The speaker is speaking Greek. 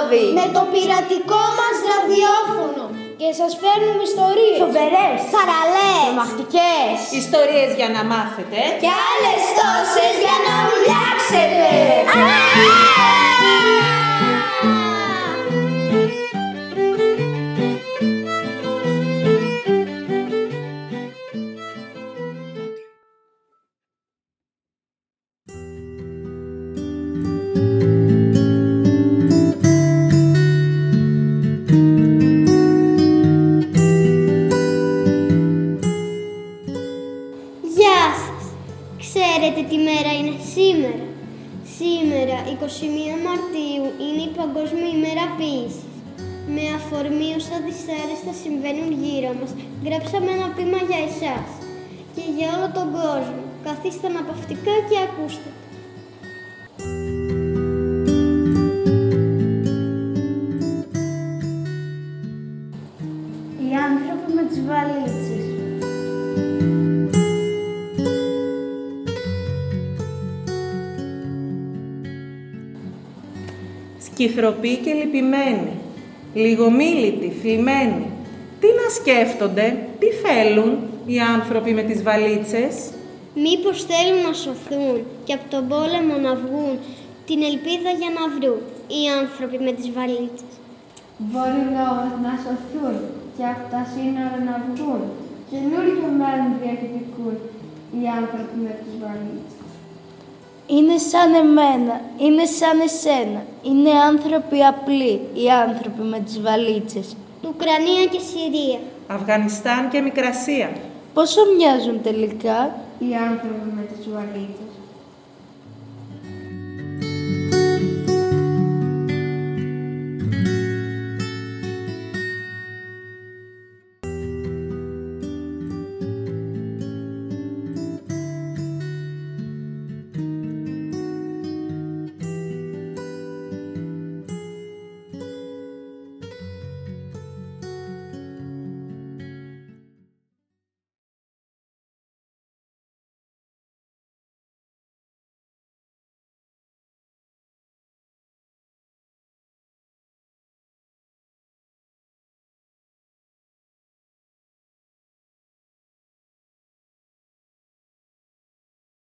λάδι. Με το πειρατικό μας ραδιόφωνο. Και σας φέρνουμε ιστορίες. Φοβερές. Θαραλές. Τρομακτικές. Ιστορίες για να μάθετε. Και άλλες τόσες για να ουλιάξετε. Ξέρετε τι μέρα είναι σήμερα. Σήμερα, 21 Μαρτίου, είναι η Παγκόσμια ημέρα ποίησης. Με αφορμή όσα δυσάρεστα συμβαίνουν γύρω μας, γράψαμε ένα ποίημα για εσάς και για όλο τον κόσμο. Καθίστε αναπαυτικά και ακούστε. Οι άνθρωποι με τις βαλίτσες. Σκυθροποί και λυπημένοι. Λιγομίλητοι, θλιμμένοι. Τι να σκέφτονται, τι θέλουν οι άνθρωποι με τις βαλίτσες; Μήπως θέλουν να σωθούν και από τον πόλεμο να βγουν την ελπίδα για να βρουν οι άνθρωποι με τις βαλίτσες; Μπορεί λόγος να σωθούν και από τα σύνορα να βγουν. Καινούριο μέλλον διεκδικούν οι άνθρωποι με τις βαλίτσες. Είναι σαν εμένα, είναι σαν εσένα. Είναι άνθρωποι απλοί, οι άνθρωποι με τις βαλίτσες. Ουκρανία και Συρία. Αφγανιστάν και Μικρασία. Πόσο μοιάζουν τελικά; Οι άνθρωποι με τις βαλίτσες.